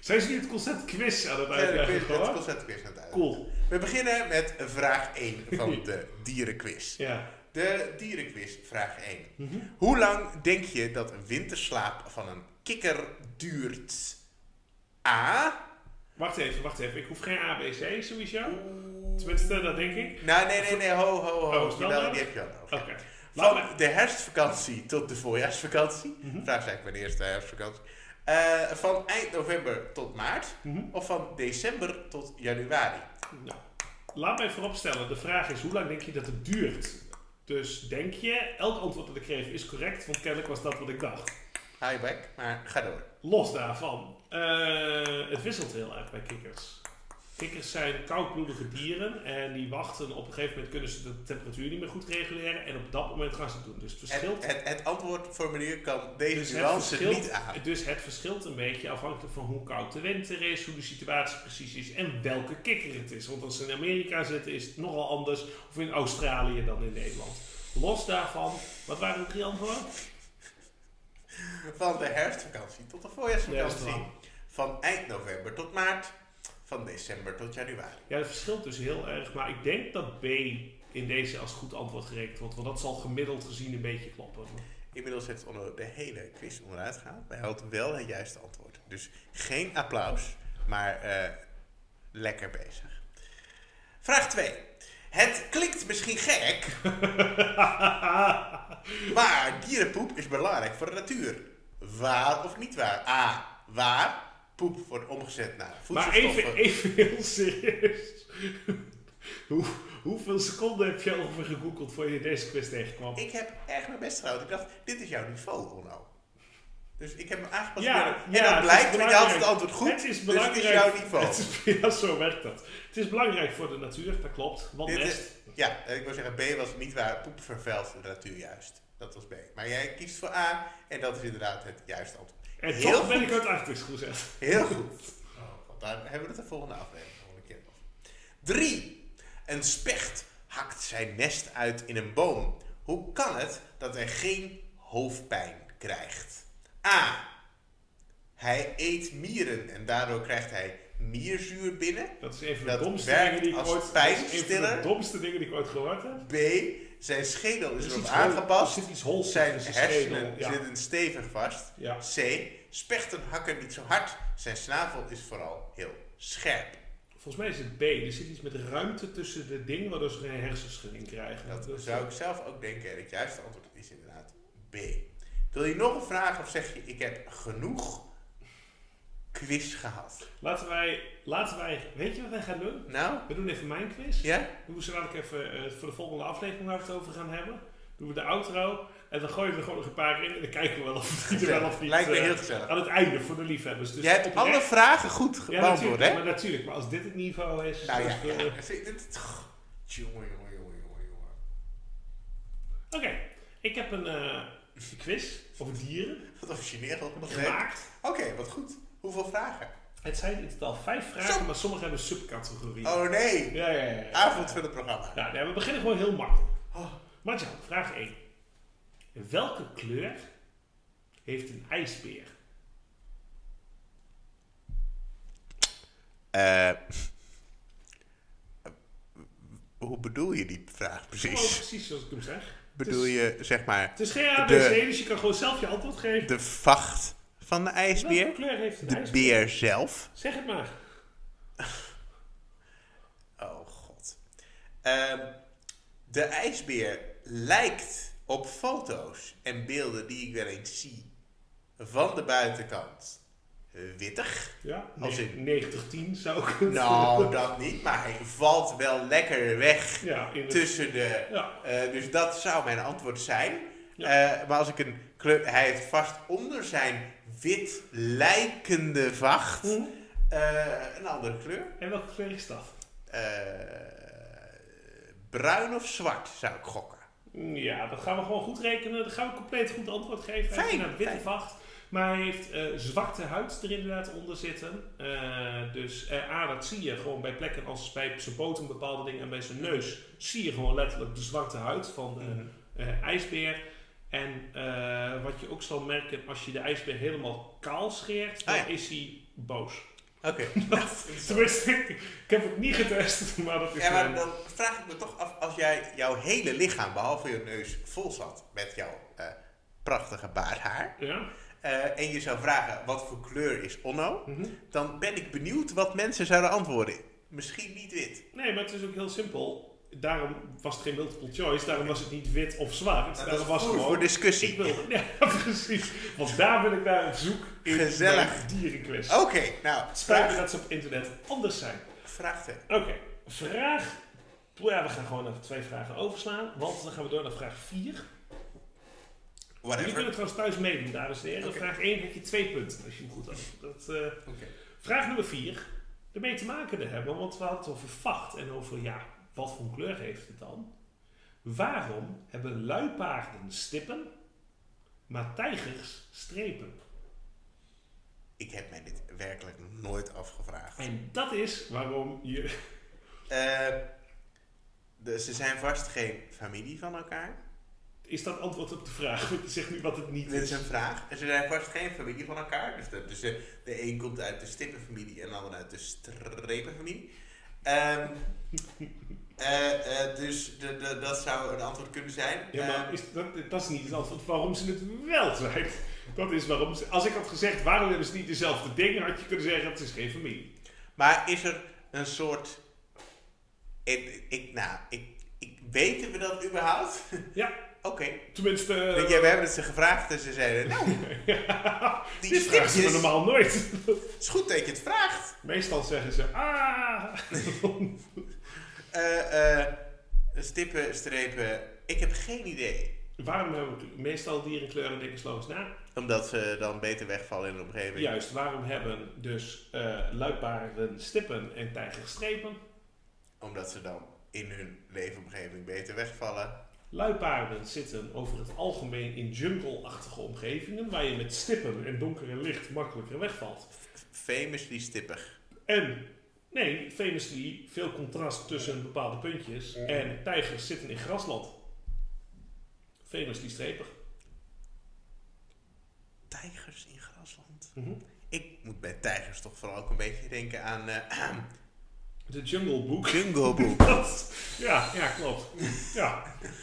Zijn ze nu het concept quiz aan het Ja, uitleggen? quiz, het concept quiz aan het uitleggen. Cool. We beginnen met vraag 1 van de dierenquiz. Ja. De dierenquiz, vraag 1. Mhm. Hoe lang denk je dat een winterslaap van een kikker duurt? A. Wacht even, wacht even. Ik hoef geen ABC sowieso. Tenminste, dat denk ik. Nou, nee, nee, nee, ho, ho, ho. Oh, Jawel, die heb je nodig. Oké. Van me- de herfstvakantie tot de voorjaarsvakantie. Mhm. Vraag is eigenlijk wanneer is de herfstvakantie? Eh, van eind november tot maart. Mhm. Of van december tot januari. Nou, laat mij vooropstellen. De vraag is, hoe lang denk je dat het duurt? Dus denk je, elk antwoord dat ik geef is correct, want kennelijk was dat wat ik dacht. Hou je bek, maar ga door. Los daarvan, eh, het wisselt heel erg bij kikkers. Kikkers zijn koudbloedige dieren en die wachten op een gegeven moment kunnen ze de temperatuur niet meer goed reguleren en op dat moment gaan ze het doen. Dus het verschilt. het, het antwoordformulier kan deze Dus nuance niet aan. dus het verschilt een beetje afhankelijk van hoe koud de winter is, hoe de situatie precies is en welke kikker het is. Want als ze in Amerika zitten is het nogal anders, of in Australië dan in Nederland. Los daarvan, wat waren de drie antwoorden? Van de herfstvakantie tot de Ja, voorjaarsvakantie. van eind november tot maart. Van december tot januari. Ja, het verschilt dus heel erg, maar ik denk dat B in deze als goed antwoord gerekend wordt, want dat zal gemiddeld gezien een beetje kloppen. Inmiddels heeft Onno de hele quiz onderuit gehaald. Maar hij had wel het juiste antwoord. Dus geen applaus, maar eh, lekker bezig. Vraag 2. Het klinkt misschien gek, maar dierenpoep is belangrijk voor de natuur. Waar of niet waar? A. Waar? Poep wordt omgezet naar Maar voedselstoffen. even, even heel serieus. Hoe, hoeveel seconden heb je ongeveer gegoogeld voor je deze quiz tegenkwam? Ik heb echt mijn best gedaan. Ik dacht, dit is jouw niveau, Onno. Dus ik heb me aangepast. Ja, en dan blijkt, want je had het antwoord goed. het is dus belangrijk. het is jouw niveau. Het is, ja, zo werkt dat. Het is belangrijk voor de natuur, dat klopt. Want Dit is-. Ja, ik wil zeggen, B was niet waar. Poep vervuilt de natuur juist. Dat was B. Maar jij kiest voor A en dat is inderdaad het juiste antwoord. En Heel toch ben ik uit Arctisch gezet. Heel goed. Oh, want daar hebben we het de volgende aflevering nog een keer over. 3. Een specht hakt zijn nest uit in een boom. Hoe kan het dat hij geen hoofdpijn krijgt? A. Hij eet mieren en daardoor krijgt hij mierzuur binnen. Dat is een van de domste dingen die ik ooit... dat is een van de domste dingen die ik ooit gehoord heb. B. Zijn schedel is Er erop aangepast. Er zit iets hols Zijn hersenen. Ja. zitten stevig vast. ja. C. Spechten hakken niet zo hard. Zijn snavel is vooral heel scherp. Volgens mij is het B. Er zit iets met ruimte tussen de dingen waardoor ze geen hersenschudding krijgen. Dat Dus, zou ik zelf ook denken. En het juiste antwoord is inderdaad B. Wil je nog een vraag of zeg je ik heb genoeg quiz gehad? Laten wij, laten wij... Weet je wat wij gaan doen? Nou, We doen even mijn quiz. ja? Dan we zo dadelijk even eh, voor de volgende aflevering waar we het over gaan hebben. Doen we de outro. En dan gooien we er gewoon nog een paar in. En dan kijken we wel of het er wel of niet. Lijkt me eh, heel gezellig. aan het einde voor de liefhebbers. Dus Jij hebt oprecht- alle vragen goed beantwoord, hè? maar natuurlijk. Maar als dit het niveau is... Nou ja, dus, ja. Jongen, jongen, jongen, jongen. Oké, ik heb een eh, quiz over dieren Wat origineel. Gemaakt. Oké, wat goed. Hoeveel vragen? Het zijn in totaal vijf vragen, maar sommige hebben subcategorieën. Oh nee. Ja, ja, ja. ja. Avond van het programma. Nou, nee, we beginnen gewoon heel makkelijk. Oh. Marjan, vraag 1. Welke kleur heeft een ijsbeer? Eh, hoe bedoel je die vraag precies? precies zoals ik hem zeg. Bedoel je, zeg maar, Het is geen ABC, De- dus je kan gewoon zelf je antwoord geven. de vacht van de Welke ijsbeer? kleur heeft een De ijsbeer? beer zelf? Zeg het maar. Oh god. Ehm, de ijsbeer lijkt op foto's en beelden die ik wel eens zie van de buitenkant wittig. Ja, Als in- 90-10 zou ik het- Nou, dat niet, maar hij valt wel lekker weg Ja, tussen de... ja, eh, dus dat zou mijn antwoord zijn. Ja. Eh, maar als ik een kleur... Hij heeft vast onder zijn wit lijkende vacht Hm. eh, een andere kleur. En welke kleur is dat? Eh, bruin of zwart, zou ik gokken. Ja, dat gaan we gewoon goed rekenen. Dan gaan we compleet goed antwoord geven. Hij heeft Fijn, een witte fijn. vacht. Maar hij heeft eh, zwarte huid er inderdaad onder zitten. Dus A, dat zie je gewoon bij plekken als bij zijn poten bepaalde dingen en bij zijn neus. Zie je gewoon letterlijk de zwarte huid van de Mhm. ijsbeer. En eh, wat je ook zal merken, als je de ijsbeer helemaal kaal scheert, dan Ah, ja. is hij boos. Oké. Tenminste, ik, ik heb het niet getest, maar dat is Ja, maar mijn- dan vraag ik me toch af, als jij jouw hele lichaam, behalve je neus, vol zat met jouw eh, prachtige baardhaar, Ja? eh, en je zou vragen wat voor kleur is Onno, Mhm. dan ben ik benieuwd wat mensen zouden antwoorden. Misschien niet wit. Nee, maar het is ook heel simpel. Daarom was het geen multiple choice, daarom was het niet wit of zwart. dat daarom was gewoon... voor discussie. Ik wil, ja, precies. Want daar ben ik naar op zoek in Gezellig. dierenquiz. Oké, nou, Spijt dat ze op internet anders zijn. vraag. Oké, vraag... Ja, we gaan gewoon even twee vragen overslaan, want dan gaan we door naar vraag 4. Jullie Whatever. kunnen trouwens thuis meedoen, dames en heren. Vraag 1 heb je twee punten, als je hem goed had. Dat, eh, Oké. Vraag nummer 4. Ermee te maken te hebben, want we hadden het over vacht en over, ja, wat voor kleur heeft het dan? Waarom hebben luipaarden stippen, maar tijgers strepen? Ik heb mij dit werkelijk nooit afgevraagd. En dat is waarom je... Eh, de, ze zijn vast geen familie van elkaar. Is dat antwoord op de vraag? Zegt nu wat het niet Dit is. is een vraag. Ze zijn vast geen familie van elkaar. Dus de, dus de, de een komt uit de stippenfamilie en de ander uit de strepenfamilie. Eh, dus de, de, dat zou een antwoord kunnen zijn. Ja, maar Ehm, is dat, dat is niet het antwoord waarom ze het wel zijn. Dat is waarom ze... Als ik had gezegd, waarom hebben ze niet dezelfde dingen, had je kunnen zeggen, het is geen familie. maar is er een soort... Ik, ik, nou, ik, ik, weten we dat überhaupt? Ja. Oké. Tenminste... Ja, we hebben het ze gevraagd en ze zeiden, nou, ja, die dit vragen ze me normaal nooit. het is goed dat je het vraagt. Meestal zeggen ze, ah... Eh, eh, stippen, strepen, ik heb geen idee. waarom hebben we meestal dierenkleuren denken sloos na? Omdat ze dan beter wegvallen in de omgeving. Juist, waarom hebben dus luipaarden stippen en tijgers strepen? Omdat ze dan in hun leefomgeving beter wegvallen. Luipaarden zitten over het algemeen in jungle-achtige omgevingen, waar je met stippen en donkere licht makkelijker wegvalt. Famously stippig. En, nee, famously veel contrast tussen bepaalde puntjes. En tijgers zitten in grasland. Famously strepig. Tijgers in grasland. Mhm. Ik moet bij tijgers toch vooral ook een beetje denken aan eh De Jungle Book. Jungle Book. Dat, ja, ja, klopt. Ja,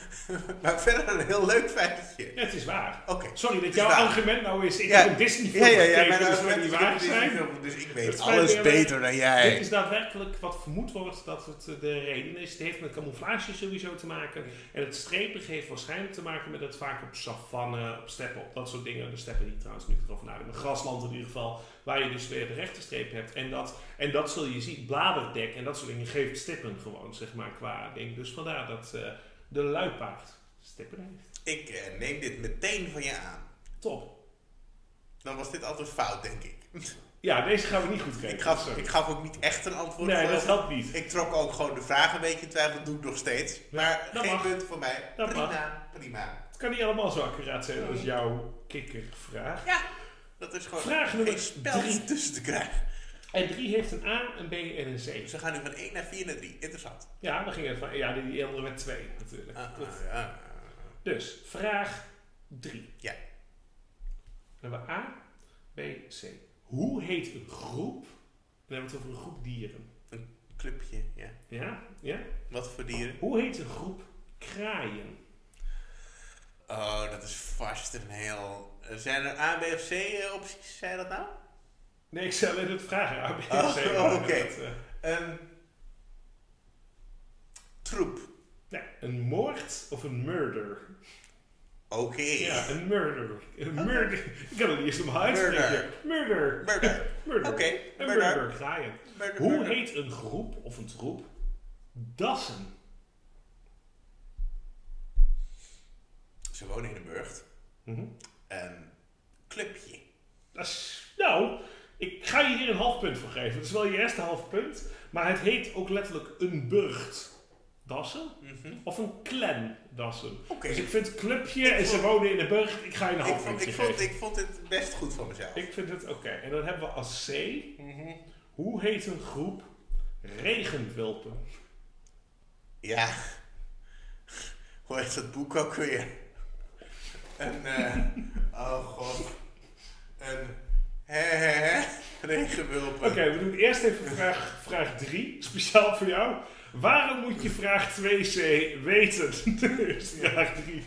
maar verder een heel leuk feitje. het is waar. Oké. Sorry dat jouw waar. argument nou is, ik Ja. heb een Disney film Ja, ja, ja. Mijn dus het argument niet waar zijn. Dus ik weet Het alles weer- beter dan Dit jij. is daadwerkelijk wat vermoed wordt dat het de reden is. Het heeft met camouflage sowieso te maken. En het strepig heeft waarschijnlijk te maken met het vaak op savanne, op steppen, op dat soort dingen. De steppen die trouwens niet erover nadenken. Maar grasland in ieder geval, waar je dus weer de rechte streep hebt. En dat, en dat zul je zien, bladerdek en dat soort dingen geeft stippen gewoon, zeg maar, qua ding. Dus vandaar dat eh, de luipaard stippen heeft. Ik eh, neem dit meteen van je aan. Top. Dan was dit altijd fout, denk ik. Ja, deze gaan we niet goed krijgen. Ik gaf, Sorry. ik gaf ook niet echt een antwoord. nee, dat helpt niet. Ik trok ook gewoon de vraag een beetje in twijfel. Dat doe ik nog steeds. Maar dat geen mag. punt voor mij. Dat prima, prima. Het kan niet allemaal zo accuraat zijn als jouw kikkervraag. Ja, dat is gewoon Vraag nummer spel drie. tussen te krijgen. En 3 heeft een A, een B en een C. Dus we gaan nu van 1 naar 4 naar 3. Interessant. Ja, dan ging het van. Ja, die, die andere met 2 natuurlijk. Ah, ah, ja. Dus, vraag 3. Ja. Dan hebben we A, B, C. Hoe heet een groep? Dan hebben we het over een groep dieren. Clubje, ja. Ja? Ja? Wat voor dieren? Hoe heet een groep kraaien? Oh, dat is vast een heel... Zijn er A, B of C eh, opties? Zei je dat nou? Nee, ik zal alleen het vragen. A, B, C. Oh, oké. eh, Een troep. nee, een moord of een murder? Oké. Ja, een murder. Een murder. Ik kan het niet eens om mijn Murder. uitspreken. Murder. Murder. Murder. Oké, Een murder. murder. Ga je. Murder, Hoe heet een groep of een troep dassen? Ze wonen in een burcht. Mhm. Een clubje. Dat is, nou, ik ga je hier een half punt voor geven. Het is wel je eerste half punt. Maar het heet ook letterlijk een burcht dassen. Mhm. Of een clan dassen. Dus ik vind clubje Ik en ze vond- wonen in een burcht. Ik ga je een half vond, puntje ik, vond, geven. ik vond het best goed van mezelf. Ik vind het oké. En dan hebben we als C. Mhm. Hoe heet een groep regenwulpen? Ja. Hoe heet dat boek ook weer? Een, eh, oh god. Een, hè, hè, hè, regenwulpen. Oké, we doen eerst even vraag, vraag 3, speciaal voor jou. Waarom moet je vraag 2c weten? is vraag 3.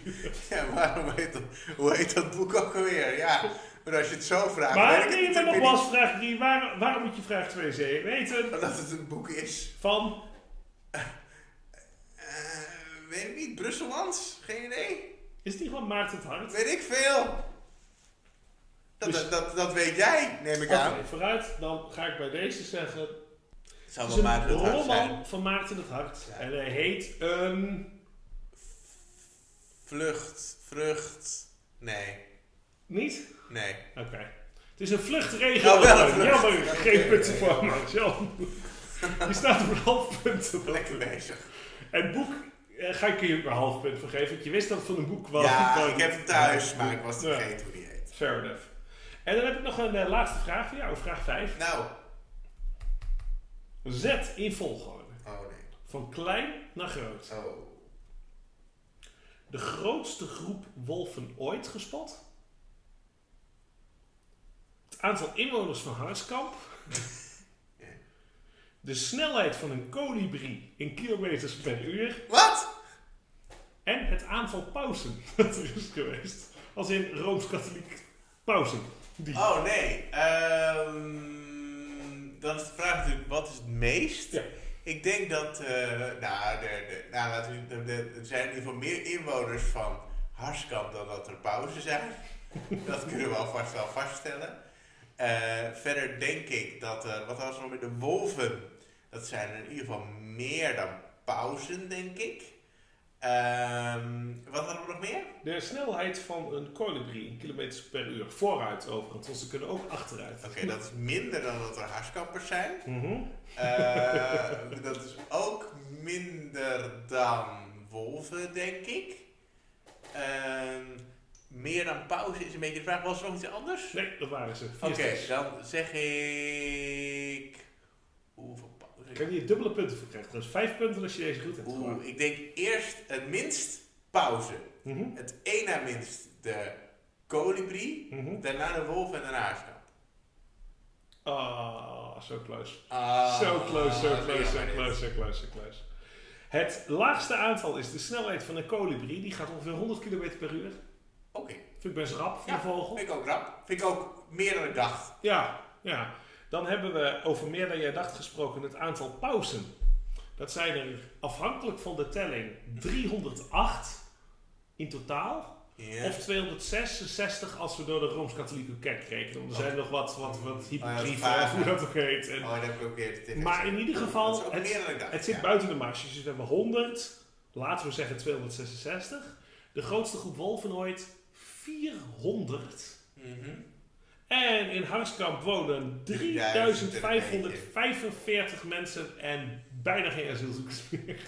Ja, waarom heet dat, hoe heet dat boek ook alweer? Ja, maar als je het zo vraagt, Maar nee, maar nogmaals, vraag 3. Waar, waarom moet je vraag 2c weten? Omdat het een boek is. Van, Eh, weet ik niet, Brusselmans? Geen idee. Is die van Maarten het Hart? Weet ik veel. Dat, Dus- dat, dat, dat weet jij, neem ik Oké, aan. vooruit. Dan ga ik bij deze zeggen. Het zou is wel een Maarten het Hart zijn. roman van Maarten het Hart. Ja. En hij heet een... Vlucht, vrucht. Nee, Niet? nee. Oké. Het is een vluchtregen. Oh, wel een vlucht. Jammer, Oké, geen oké. punten voor Marcel. Je staat op een half punt. Lekker bezig. En het boek ga ik je ook een half punt voor geven. Je wist dat het van een boek was. Ja, ik heb hem thuis, maar ik was Ja. vergeten hoe die heet. Fair enough. En dan heb ik nog een eh, laatste vraag voor jou. Vraag 5. Nou, Zet in volgorde. oh nee. Van klein naar groot. Oh. De grootste groep wolven ooit gespot. Het aantal inwoners van Harskamp. De snelheid van een kolibrie in kilometers per uur. Wat? En het aantal pauzen dat er is geweest. Als in Rooms-Katholiek pauzen. Die. Oh nee. Ehm, dan is de vraag natuurlijk, wat is het meest? Ja. Ik denk dat, eh, nou, de, de, nou de, de- er zijn in ieder geval meer inwoners van Harskamp dan dat er pauzen zijn. dat kunnen we alvast wel vaststellen. Eh, verder denk ik dat, wat was er nog met de wolven? Dat zijn er in ieder geval meer dan pauzen, denk ik. Ehm, wat hadden we nog meer? De snelheid van een kolibrie in kilometers per uur. Vooruit overigens, want ze kunnen ook achteruit. Oké, dat is minder dan dat er Harskampers zijn. Mhm. Eh, dat is ook minder dan wolven, denk ik. Ehm, meer dan pauze is een beetje de vraag. Was er nog iets anders? Nee, dat waren ze. Oké, dan zeg ik... Hoeveel? Ik heb hier dubbele punten voor krijgen. Dus vijf punten als je deze goed hebt Oeh, ik denk eerst het minst pauze. Mhm. Het één na minst de kolibrie. Mhm. Daarna de wolf en daarna Harskamp. Ah, zo close. Ah, Zo close, zo close, is zo close, zo close, zo close. Het laagste aantal is de snelheid van een kolibrie. Die gaat ongeveer 100 km per uur. Oké, Vind ik best rap voor Ja. een vogel. vind ik ook rap. Vind ik ook meer dan ik dacht. Ja, ja. Dan hebben we over meer dan jij dacht gesproken het aantal pauzen. Dat zijn er afhankelijk van de telling 308 in totaal. Of 266 als we door de Rooms-Katholieke Kerk rekenen. Er zijn nog wat, wat, wat hypocriefen, Oh ja, hoe dat ook heet. En, Oh, dat heb ik ook weer de tv maar in ieder geval, het, dacht. zit buiten de marges. Dus we hebben 100, laten we zeggen 266. De grootste groep wolven ooit 400. Mhm. En in Harskamp wonen 3545 mensen en bijna geen asielzoekers meer.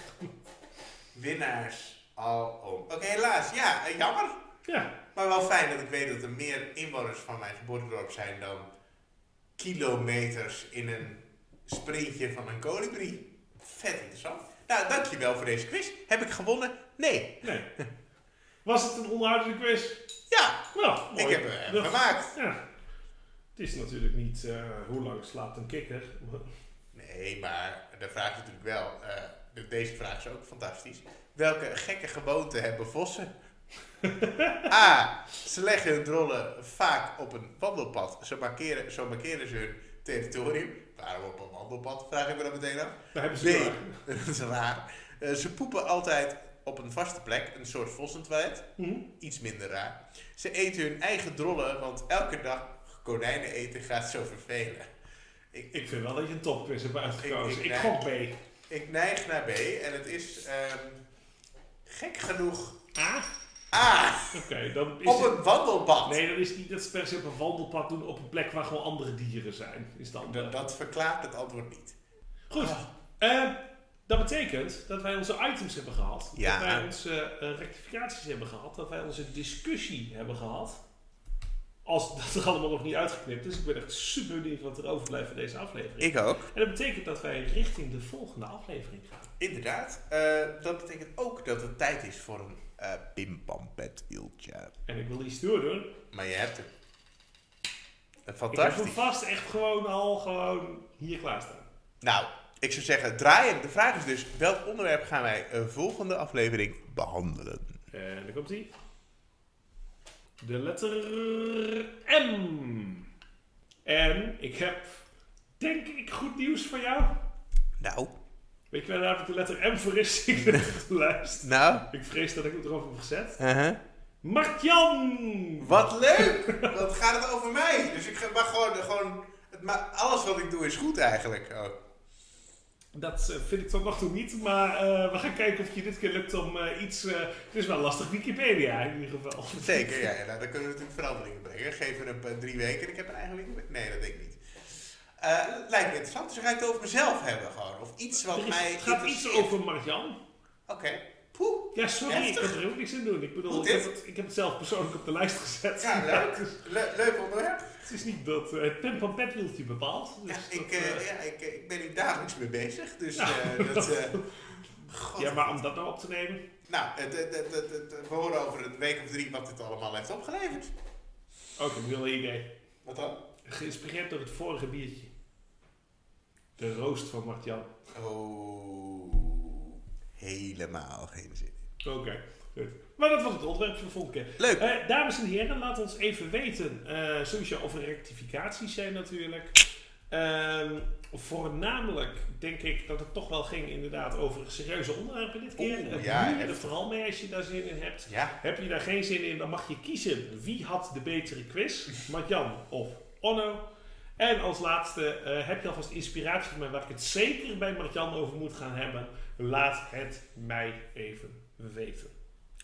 Winnaars al om. Oké, helaas. Ja, eh, jammer. Ja, Maar wel fijn dat ik weet dat er meer inwoners van mijn geboortedorp zijn dan kilometers in een sprintje van een kolibrie. Vet interessant. Nou, dankjewel voor deze quiz. Heb ik gewonnen? Nee. nee. Was het een onhoudelijke quiz? Ja, Nou, mooi. ik heb hem gemaakt. Ja. Het is natuurlijk niet eh, hoe lang slaapt een kikker. Nee, maar de vraag is natuurlijk wel, de- deze vraag is ook fantastisch. Welke gekke gewoonten hebben vossen? A. Ze leggen hun drollen vaak op een wandelpad. Zo markeren, zo markeren ze hun territorium. Waarom op een wandelpad? Vraag ik me dan meteen af. Daar hebben B. ze. Dat is raar. Eh, ze poepen altijd op een vaste plek, een soort vossentoilet. Hm? Iets minder raar. Ze eten hun eigen drollen, want elke dag konijnen eten gaat zo vervelen. Ik, Ik vind wel dat je een topquiz hebt uitgekozen. Ik- Ik, ik- gok B. ik neig naar B en het is ehm, gek genoeg A? A. Oké, dan is Op het... een wandelpad. Nee, dat is niet dat ze per se op een wandelpad doen op een plek waar gewoon andere dieren zijn. Is dan, Dat, dat verklaart het antwoord niet. Goed. Ah. Eh, dat betekent dat wij onze items hebben gehad. Ja. Dat wij onze eh, rectificaties hebben gehad. Dat wij onze discussie hebben gehad. Als dat er allemaal nog niet uitgeknipt is. Ik ben echt super benieuwd wat er overblijft van deze aflevering. Ik ook. En dat betekent dat wij richting de volgende aflevering gaan. Inderdaad. Eh, dat betekent ook dat het tijd is voor een uh, pimpampetwieltje. En ik wil iets doordoen. Maar je hebt hem. Ik heb Fantastisch. hem vast echt gewoon al gewoon hier klaarstaan. Nou, ik zou zeggen, draai hem. De vraag is dus, welk onderwerp gaan wij uh, volgende aflevering behandelen? En dan komt hij. De letter M. En ik heb, denk ik, goed nieuws voor jou. Nou, Weet je waar namelijk de letter M voor is? Ik ben het geluisterd. nou. Ik vrees dat ik het erover heb gezet. uh-huh. Martjan! Wat leuk! Wat gaat het over mij? Dus ik ga- mag gewoon, gewoon het alles wat ik doe is goed eigenlijk. Oh. Dat eh, vind ik tot nog toe niet, maar eh, we gaan kijken of je dit keer lukt om eh, iets... het is wel lastig Wikipedia in ieder geval. Zeker, ja. ja nou, dan kunnen we natuurlijk veranderingen brengen. Geven we hem eh, drie weken en ik heb een eigen Wikipedia. Nee, dat denk ik niet. Lijkt me interessant. Dus dan ga ik het over mezelf hebben gewoon. Of iets wat Er is- mij het gaat iets over Martjan. Oké. Poeh. Ja, sorry, ik Heftig. kan er ook niks aan doen. Ik bedoel, ik heb, het, ik heb het zelf persoonlijk op de lijst gezet. Ja, leuk. is, Le- leuk onderwerp. Het is niet dat eh, het pen van petwieltje bepaalt. Dus Ja, dat, ik, eh, eh, ja ik, ik ben hier dagelijks mee bezig. Dus Nou. dat... God. ja, maar om dat nou op te nemen... Nou, het, het, het, het- het- we horen over een week of drie wat dit allemaal heeft opgeleverd. Ik heb een heel idee. Wat dan? Geïnspireerd door het vorige biertje. De roost van Martjan. Oh, helemaal geen zin. Oké, goed. Maar dat was het onderwerp van de volgende keer. Leuk. Eh, dames en heren, laat ons even weten. eh sowieso of er rectificaties zijn natuurlijk. Ehm, voornamelijk denk ik dat het toch wel ging inderdaad over serieuze onderwerpen dit keer. Oeh, Eh, ja, er heftig. vooral mee als je daar zin in hebt. Ja, Heb je daar geen zin in, dan mag je kiezen wie had de betere quiz. Martjan of Onno. En als laatste, eh, heb je alvast inspiratie voor mij waar ik het zeker bij Martjan over moet gaan hebben? Laat het mij even weten.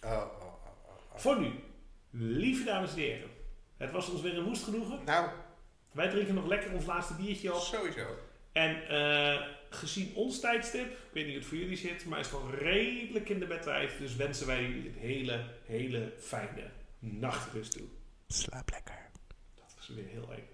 Oh, oh, oh. Voor nu, lieve dames en heren. Het was ons weer een woest genoegen. Nou, Wij drinken nog lekker ons laatste biertje op. sowieso. En eh, gezien ons tijdstip, ik weet niet hoe het voor jullie zit, maar is het al redelijk in de bedrijf. Dus wensen wij jullie een hele, hele fijne nachtrust toe. Slaap lekker. Dat was weer heel eng.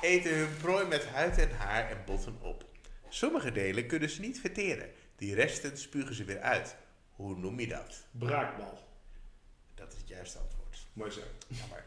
Eten hun prooi met huid en haar en botten op. Sommige delen kunnen ze niet verteren. Die resten spugen ze weer uit. Hoe noem je dat? Braakbal. Dat is het juiste antwoord. Mooi zo. Jammer.